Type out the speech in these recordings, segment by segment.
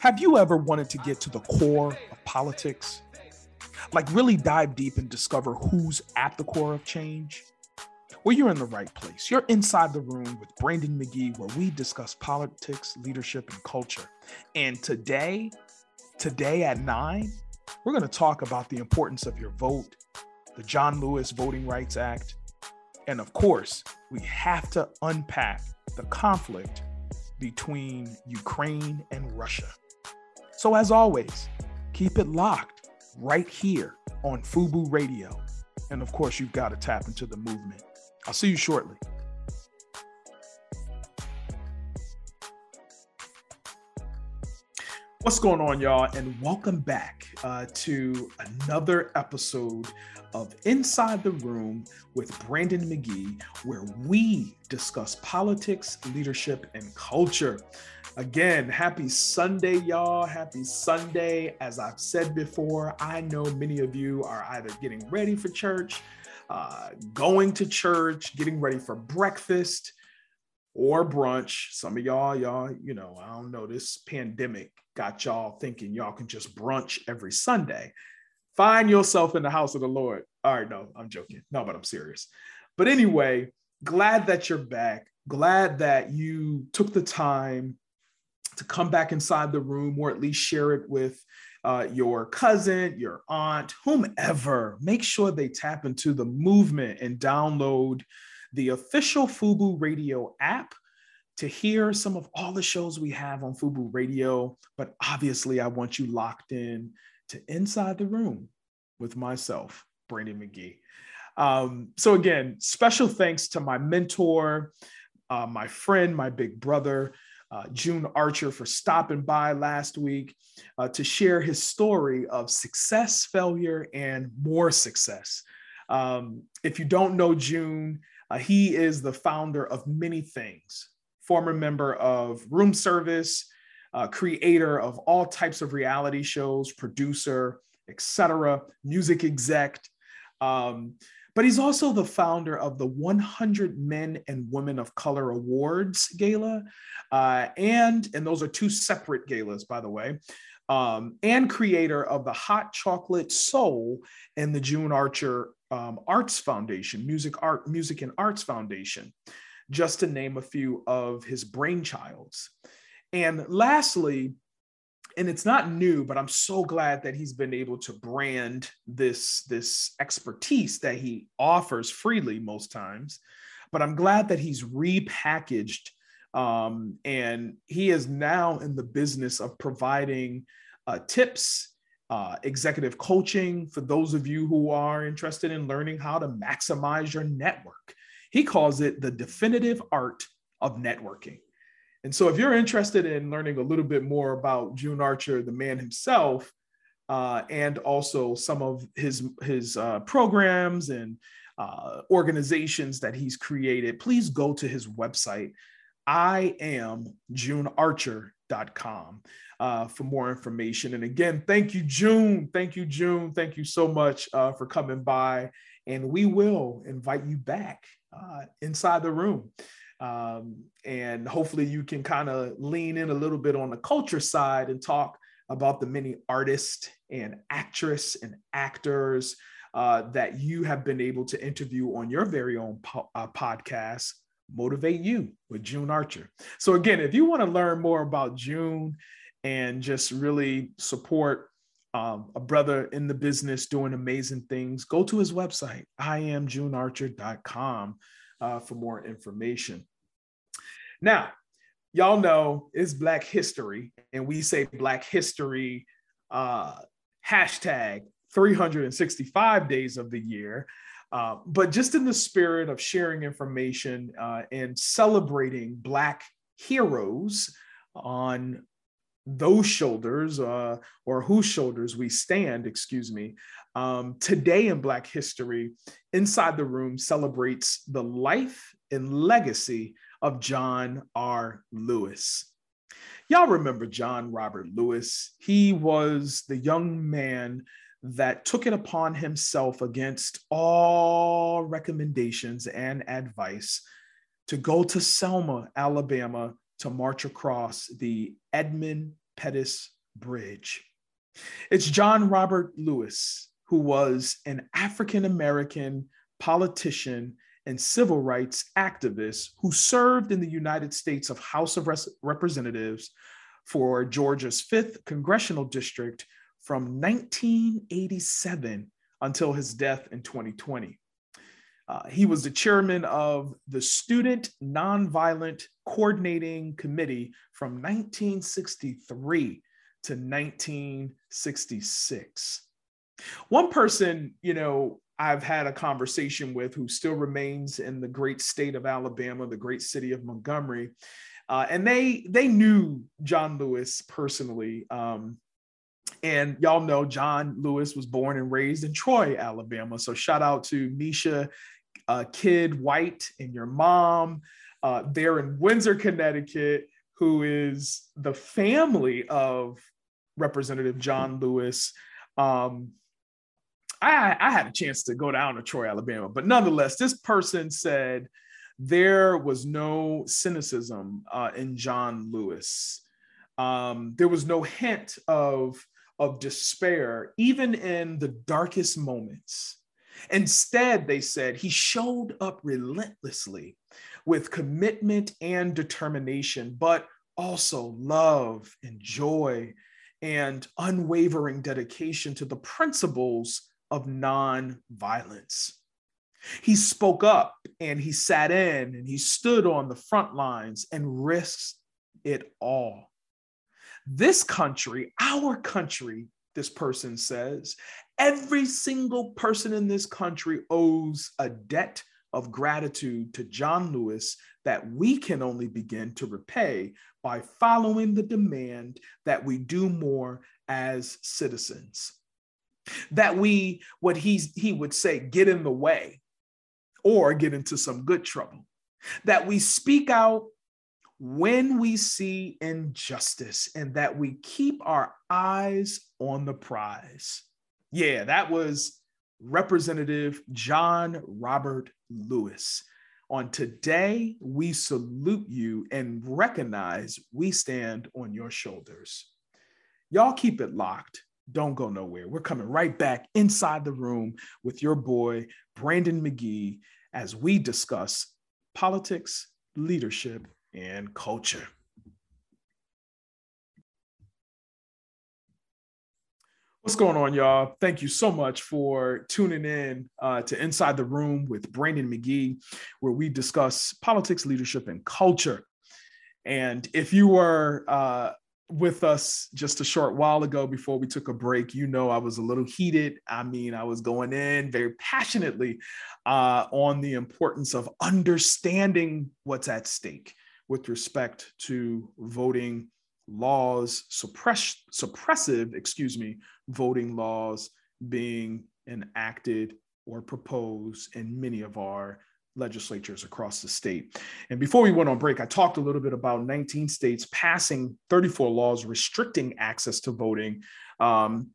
Have you ever wanted to get to the core of politics? Like, really dive deep and discover who's at the core of change? Well, you're in the right place. You're inside the room with Brandon McGee, where we discuss politics, leadership, and culture. And today, today at nine, we're going to talk about the importance of your vote, the John Lewis Voting Rights Act, and of course, we have to unpack the conflict between Ukraine and Russia. So, as always, keep it locked right here on FUBU Radio. And of course, you've got to tap into the movement. I'll see you shortly. What's going on, y'all? And welcome back uh, to another episode of Inside the Room with Brandon McGee, where we discuss politics, leadership, and culture. Again, happy Sunday, y'all. Happy Sunday. As I've said before, I know many of you are either getting ready for church, uh, going to church, getting ready for breakfast or brunch. Some of y'all, y'all, you know, I don't know, this pandemic got y'all thinking y'all can just brunch every Sunday. Find yourself in the house of the Lord. All right, no, I'm joking. No, but I'm serious. But anyway, glad that you're back. Glad that you took the time to come back inside the room or at least share it with uh, your cousin, your aunt, whomever. Make sure they tap into the movement and download the official FUBU Radio app to hear some of all the shows we have on FUBU Radio. But obviously, I want you locked in to Inside the Room with myself, Brandon McGee. Um, so, again, special thanks to my mentor, uh, my friend, my big brother, uh, June Archer for stopping by last week uh, to share his story of success, failure, and more success. Um, if you don't know June, uh, he is the founder of many things, former member of Room Service, uh, creator of all types of reality shows, producer, etc., music exec. Um, but he's also the founder of the 100 Men and Women of Color Awards Gala, uh, and and those are two separate galas, by the way. Um, and creator of the Hot Chocolate Soul and the June Archer um, Arts Foundation, Music Art, Music and Arts Foundation, just to name a few of his brainchilds. And lastly, and it's not new, but I'm so glad that he's been able to brand this, this expertise that he offers freely most times. But I'm glad that he's repackaged um, and he is now in the business of providing uh, tips, uh, executive coaching for those of you who are interested in learning how to maximize your network. He calls it the definitive art of networking. And so, if you're interested in learning a little bit more about June Archer, the man himself, uh, and also some of his his uh, programs and uh, organizations that he's created, please go to his website. I am junearcher.com uh, for more information. And again, thank you, June. Thank you, June. Thank you so much uh, for coming by. And we will invite you back uh, inside the room. Um, and hopefully you can kind of lean in a little bit on the culture side and talk about the many artists and actress and actors uh, that you have been able to interview on your very own po- uh, podcast motivate you with june archer. So again if you want to learn more about june and just really support um, a brother in the business doing amazing things go to his website iamjunearcher.com uh, for more information. Now, y'all know it's Black History, and we say Black History uh, hashtag 365 days of the year. Uh, but just in the spirit of sharing information uh, and celebrating Black heroes on those shoulders uh, or whose shoulders we stand, excuse me. Um, today in Black History, Inside the Room celebrates the life and legacy of John R. Lewis. Y'all remember John Robert Lewis. He was the young man that took it upon himself against all recommendations and advice to go to Selma, Alabama to march across the Edmund Pettus Bridge. It's John Robert Lewis, who was an African American politician and civil rights activist who served in the United States of House of Representatives for Georgia's 5th Congressional District from 1987 until his death in 2020. Uh, he was the chairman of the Student Nonviolent Coordinating Committee from 1963 to 1966. One person, you know, I've had a conversation with who still remains in the great state of Alabama, the great city of Montgomery, uh, and they they knew John Lewis personally. Um, and y'all know John Lewis was born and raised in Troy, Alabama. So shout out to Misha uh, Kid White and your mom uh, there in Windsor, Connecticut, who is the family of Representative John Lewis. Um, I, I had a chance to go down to Troy, Alabama, but nonetheless, this person said there was no cynicism uh, in John Lewis. Um, there was no hint of, of despair, even in the darkest moments. Instead, they said he showed up relentlessly with commitment and determination, but also love and joy and unwavering dedication to the principles of nonviolence. He spoke up and he sat in and he stood on the front lines and risked it all. This country, our country, this person says, every single person in this country owes a debt of gratitude to John Lewis that we can only begin to repay by following the demand that we do more as citizens. That we, what he's, he would say, get in the way or get into some good trouble. That we speak out when we see injustice and that we keep our eyes on the prize. Yeah, that was Representative John Robert Lewis. On today, we salute you and recognize we stand on your shoulders. Y'all keep it locked. Don't go nowhere. We're coming right back inside the room with your boy, Brandon McGee, as we discuss politics, leadership, and culture. What's going on, y'all? Thank you so much for tuning in uh, to Inside the Room with Brandon McGee, where we discuss politics, leadership, and culture. And if you were uh, with us just a short while ago before we took a break, you know I was a little heated. I mean, I was going in very passionately uh, on the importance of understanding what's at stake with respect to voting laws, suppress, suppressive, excuse me, voting laws being enacted or proposed in many of our legislatures across the state. And before we went on break, I talked a little bit about 19 states passing 34 laws restricting access to voting. Um,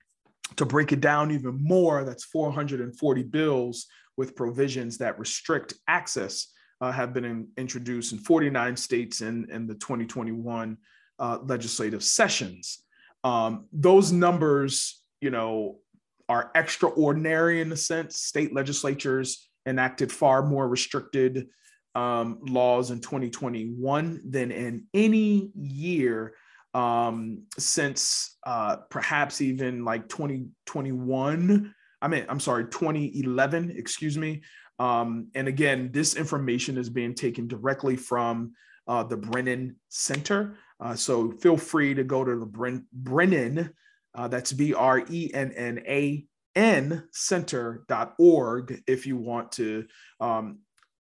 to break it down even more, that's 440 bills with provisions that restrict access uh, have been in, introduced in 49 states in, in the 2021 uh, legislative sessions. Um, those numbers, you know, are extraordinary in the sense state legislatures enacted far more restricted um, laws in 2021 than in any year um, since uh, perhaps even like 2021. I mean, I'm sorry, 2011, excuse me. Um, and again, this information is being taken directly from uh, the Brennan Center. Uh, so feel free to go to the Bren- Brennan, uh, that's B R E N N A N center.org if you want to um,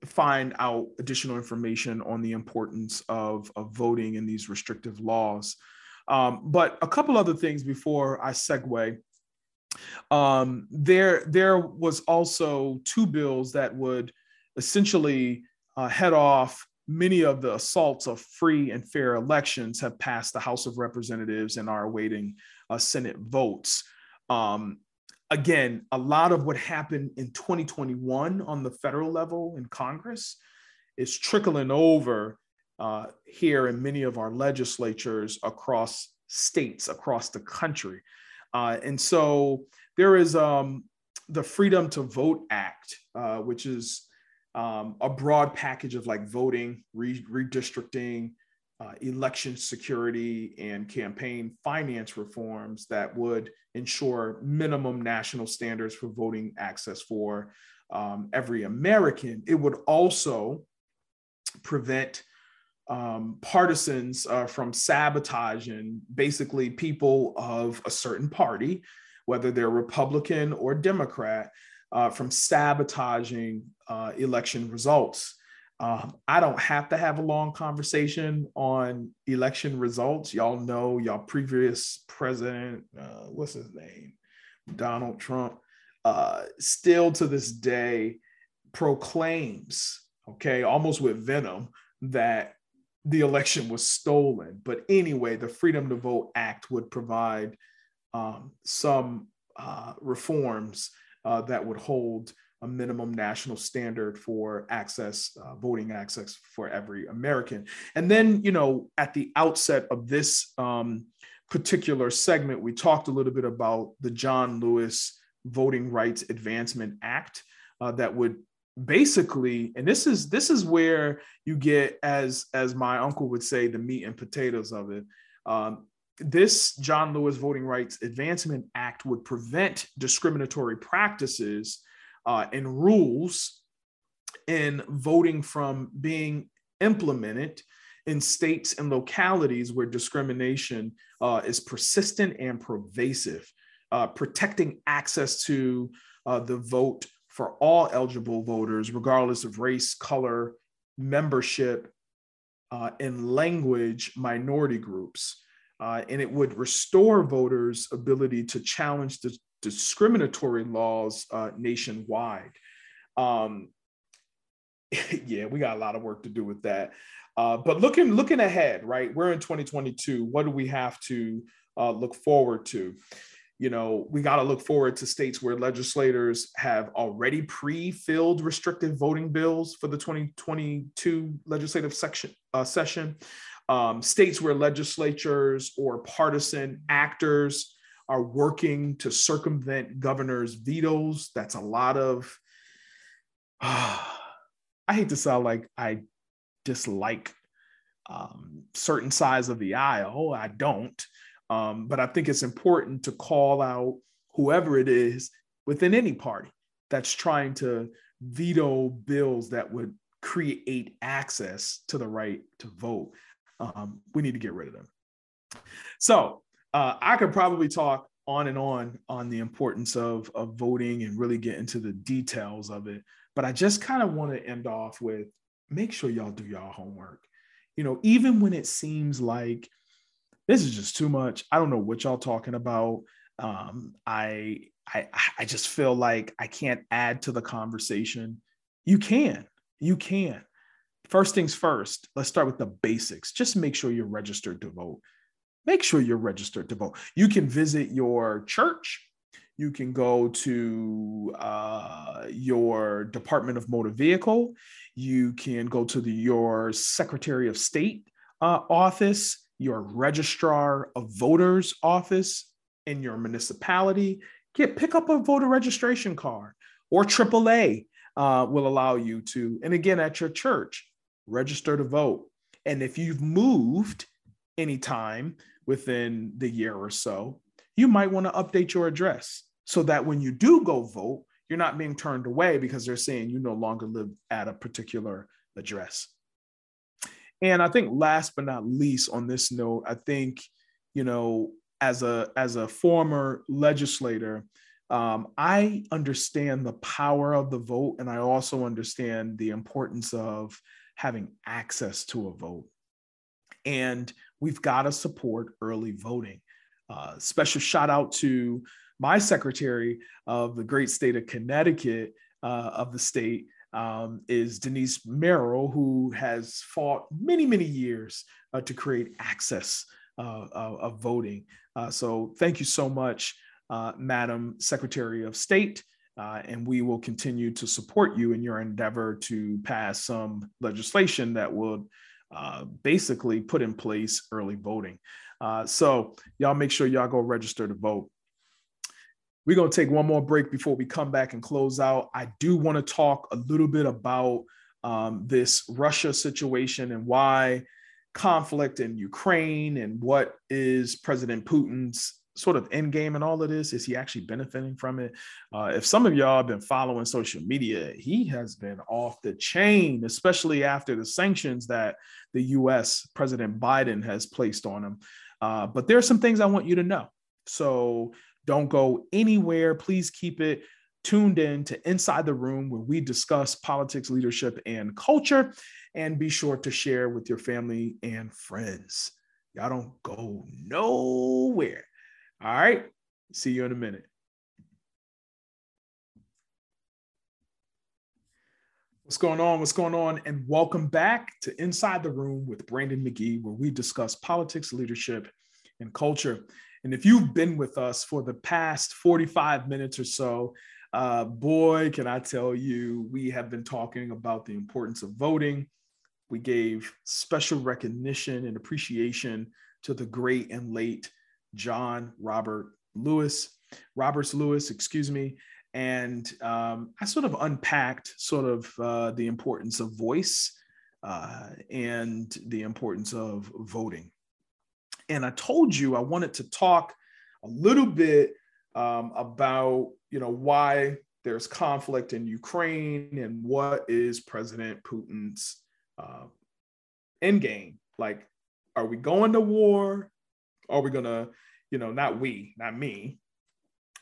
find out additional information on the importance of, of voting in these restrictive laws. Um, but a couple other things before I segue. Um, there, there was also two bills that would essentially uh, head off many of the assaults of free and fair elections have passed the House of Representatives and are awaiting uh, Senate votes. Um, again, a lot of what happened in 2021 on the federal level in Congress is trickling over uh, here in many of our legislatures across states across the country. Uh, and so there is um, the Freedom to Vote Act, uh, which is um, a broad package of like voting, re- redistricting, uh, election security, and campaign finance reforms that would ensure minimum national standards for voting access for um, every American. It would also prevent um, partisans uh, from sabotaging basically people of a certain party, whether they're Republican or Democrat, uh, from sabotaging uh, election results. Um, I don't have to have a long conversation on election results. Y'all know y'all previous president, uh, what's his name? Donald Trump, uh, still to this day proclaims, okay, almost with venom, that the election was stolen. But anyway, the Freedom to Vote Act would provide um, some uh, reforms uh, that would hold a minimum national standard for access, uh, voting access for every American. And then, you know, at the outset of this um, particular segment, we talked a little bit about the John Lewis Voting Rights Advancement Act uh, that would basically and this is this is where you get as as my uncle would say the meat and potatoes of it. Um, this john lewis voting rights advancement act would prevent discriminatory practices uh, and rules in voting from being implemented in states and localities where discrimination uh, is persistent and pervasive uh, protecting access to uh, the vote for all eligible voters, regardless of race, color, membership, uh, and language minority groups. Uh, and it would restore voters' ability to challenge the discriminatory laws uh, nationwide. Um, yeah, we got a lot of work to do with that. Uh, but looking looking ahead, right? We're in 2022. What do we have to uh, look forward to? You know, we got to look forward to states where legislators have already pre-filled restrictive voting bills for the 2022 legislative section uh, session. Um, states where legislatures or partisan actors are working to circumvent governors' vetoes. That's a lot of. Uh, I hate to sound like I dislike um, certain sides of the aisle. I don't. Um, but I think it's important to call out whoever it is within any party that's trying to veto bills that would create access to the right to vote. Um, we need to get rid of them. So uh, I could probably talk on and on on the importance of, of voting and really get into the details of it. But I just kind of want to end off with make sure y'all do y'all homework. You know, even when it seems like this is just too much. I don't know what y'all talking about. Um, I I I just feel like I can't add to the conversation. You can, you can. First things first, let's start with the basics. Just make sure you're registered to vote. Make sure you're registered to vote. You can visit your church. You can go to uh, your Department of Motor Vehicle. You can go to the, your Secretary of State uh, office your registrar of voters office in your municipality. Get pick up a voter registration card or AAA uh, will allow you to. And again, at your church, register to vote. And if you've moved anytime within the year or so, you might want to update your address so that when you do go vote, you're not being turned away because they're saying you no longer live at a particular address. And I think last but not least on this note, I think, you know, as a as a former legislator, um, I understand the power of the vote, and I also understand the importance of having access to a vote. And we've got to support early voting. Uh, special shout out to my secretary of the great state of Connecticut, uh, of the state, um, is Denise Merrill, who has fought many, many years uh, to create access uh, of, of, voting. Uh, so thank you so much, uh, Madam Secretary of State. Uh, and we will continue to support you in your endeavor to pass some legislation that would uh, basically put in place early voting. So y'all make sure y'all go register to vote. We're going to take one more break before we come back and close out. I do want to talk a little bit about um, this Russia situation and why conflict in Ukraine and what is President Putin's sort of end game and all of this? Is he actually benefiting from it? Uh, if some of y'all have been following social media, he has been off the chain, especially after the sanctions that the US President Biden has placed on him. Uh, but there are some things I want you to know. So don't go anywhere. Please keep it tuned in to Inside the Room, where we discuss politics, leadership, and culture. And be sure to share with your family and friends. Y'all don't go nowhere. All right. See you in a minute. What's going on? What's going on? And welcome back to Inside the Room with Brandon McGee, where we discuss politics, leadership, and culture. And if you've been with us for the past 45 minutes or so, uh, boy, can I tell you, we have been talking about the importance of voting. We gave special recognition and appreciation to the great and late John Robert Lewis, Roberts Lewis, excuse me. And um, I sort of unpacked sort of uh, the importance of voice uh, and the importance of voting. And I told you I wanted to talk a little bit um, about, you know, why there's conflict in Ukraine and what is President Putin's uh, end game. Like, are we going to war? Are we to, you know, not we, not me,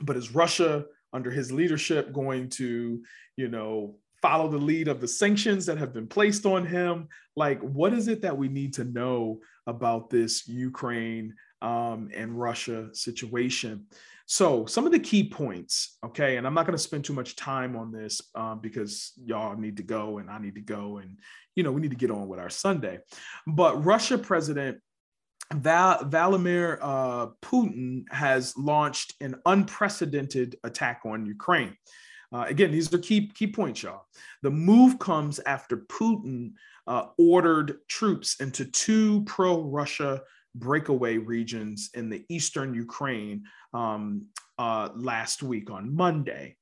but is Russia under his leadership going to, you know, follow the lead of the sanctions that have been placed on him? Like, what is it that we need to know about this Ukraine um, and Russia situation? So, some of the key points, okay, and I'm not going to spend too much time on this um, because y'all need to go and I need to go, and you know, we need to get on with our Sunday. But Russia President Val- Vladimir uh, Putin has launched an unprecedented attack on Ukraine. Uh, again, these are key key points, y'all. The move comes after Putin uh, ordered troops into two pro-Russia breakaway regions in the eastern Ukraine um, uh, last week on Monday.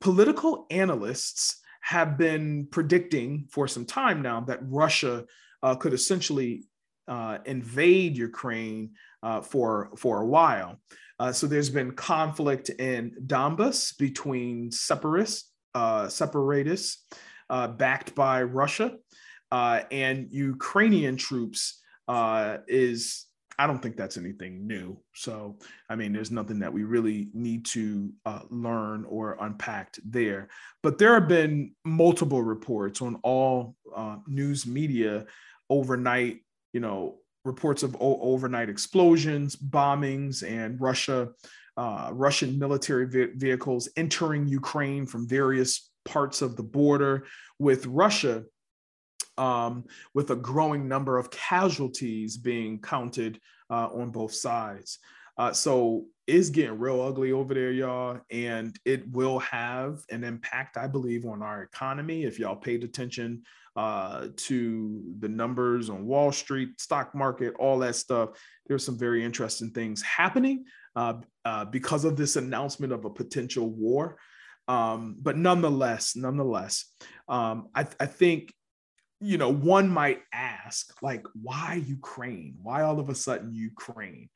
Political analysts have been predicting for some time now that Russia uh, could essentially uh, invade Ukraine uh, for for a while. Uh, so there's been conflict in Donbas between separatists, uh, separatists uh, backed by Russia, uh, and Ukrainian troops is I don't think that's anything new. So, I mean, there's nothing that we really need to uh, learn or unpack there. But there have been multiple reports on all uh, news media overnight you know, reports of o- overnight explosions, bombings, and Russia, uh, Russian military ve- vehicles entering Ukraine from various parts of the border, with Russia um, with a growing number of casualties being counted uh, on both sides. Uh, so it's getting real ugly over there, y'all, and it will have an impact, I believe, on our economy if y'all paid attention uh, to the numbers on Wall Street, stock market, all that stuff. There's some very interesting things happening uh, uh, because of this announcement of a potential war. Um, but nonetheless, nonetheless, um, I, I think you know one might ask like why ukraine why all of a sudden ukraine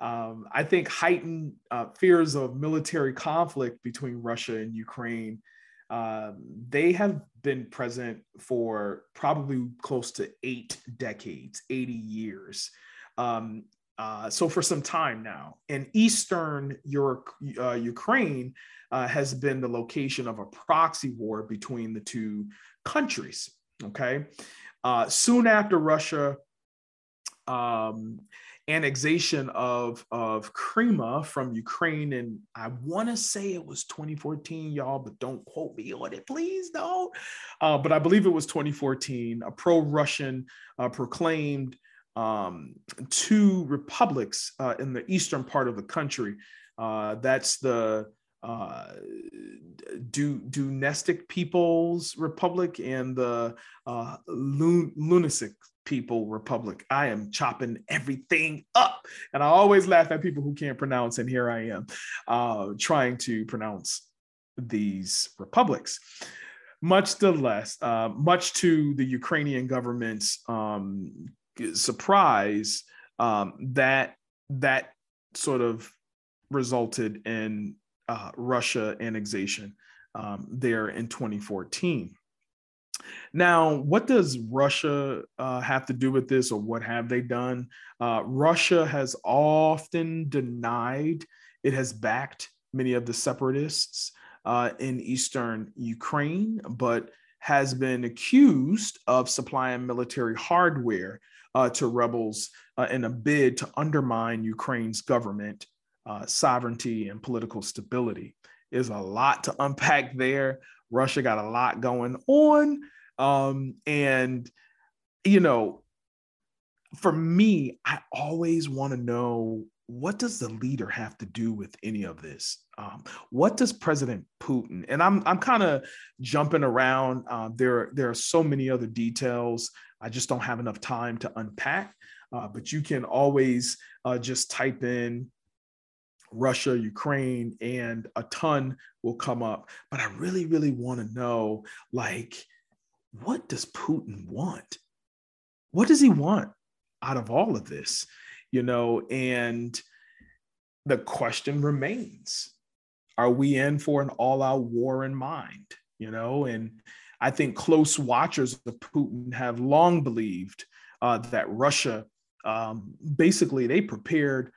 um, i think heightened uh, fears of military conflict between russia and ukraine um, they have been present for probably close to eight decades, 80 years. Um, uh, so for some time now, and Eastern Europe, uh, Ukraine uh, has been the location of a proxy war between the two countries. Okay, uh, soon after Russia um, annexation of of Crimea from Ukraine, and I want to say it was 2014, y'all, but don't quote me on it, please, don't. Uh, but I believe it was 2014. A pro-Russian uh, proclaimed um, two republics uh, in the eastern part of the country. Uh, that's the uh, do Donetsk People's Republic and the uh, Lun- Lunatic People Republic. I am chopping everything up. And I always laugh at people who can't pronounce, and here I am uh, trying to pronounce these republics. Much to less, uh, much to the Ukrainian government's um, surprise, um, that that sort of resulted in uh, Russia annexation um, there in 2014. Now, what does Russia uh, have to do with this, or what have they done? Uh, Russia has often denied it has backed many of the separatists uh, in eastern Ukraine, but has been accused of supplying military hardware uh, to rebels uh, in a bid to undermine Ukraine's government, uh, sovereignty, and political stability. There's a lot to unpack there. Russia got a lot going on. Um, and, you know, for me, I always want to know what does the leader have to do with any of this? Um, what does President Putin? And I'm I'm kind of jumping around. Uh, there there are so many other details. I just don't have enough time to unpack. Uh, but you can always uh, just type in Russia, Ukraine, and a ton will come up. But I really, really want to know like, what does Putin want? What does he want out of all of this? You know, and the question remains are we in for an all out war in mind? You know, and I think close watchers of Putin have long believed uh, that Russia um, basically they prepared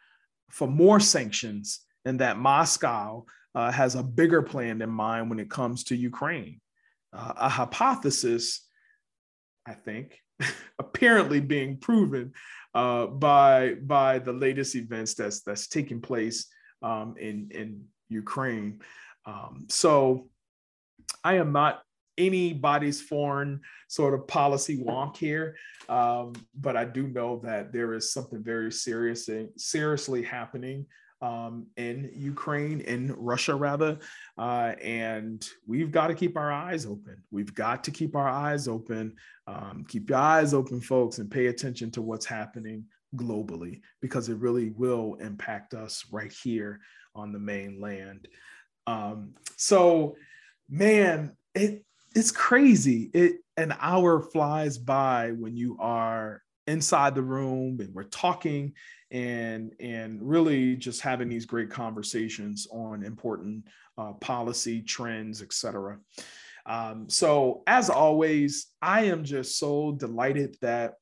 for more sanctions and that Moscow uh, has a bigger plan in mind when it comes to Ukraine. Uh, a hypothesis, I think, apparently being proven uh, by by the latest events that's that's taking place um, in in Ukraine. Um, so I am not anybody's foreign sort of policy wonk here, um, but I do know that there is something very serious seriously happening um, in Ukraine, in Russia rather, uh, and we've got to keep our eyes open. We've got to keep our eyes open. Um, keep your eyes open, folks, and pay attention to what's happening globally because it really will impact us right here on the mainland. Um, so, man, it it's crazy. It an hour flies by when you are inside the room and we're talking and and really just having these great conversations on important uh, policy trends, etc. Um, so as always, I am just so delighted that,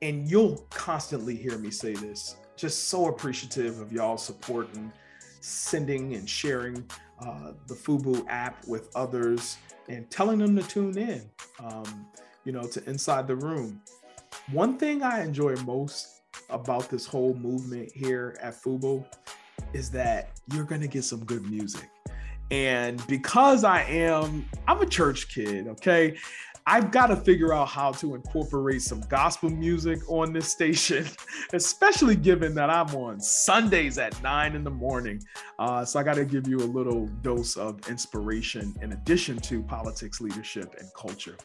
and you'll constantly hear me say this, just so appreciative of y'all supporting, sending and sharing uh, the Fubu app with others and telling them to tune in, um, you know, to Inside the Room. One thing I enjoy most about this whole movement here at FUBU is that you're going to get some good music. And because I am, I'm a church kid, okay? I've got to figure out how to incorporate some gospel music on this station, especially given that I'm on Sundays at nine in the morning. Uh, so I got to give you a little dose of inspiration in addition to politics, leadership, and culture.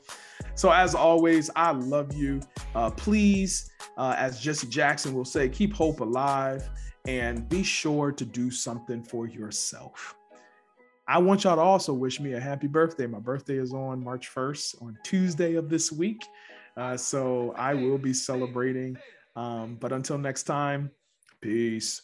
So, as always, I love you. Uh, please, uh, as Jesse Jackson will say, keep hope alive and be sure to do something for yourself. I want y'all to also wish me a happy birthday. My birthday is on March 1st, on Tuesday of this week. Uh, so I will be celebrating. Um, but until next time, peace.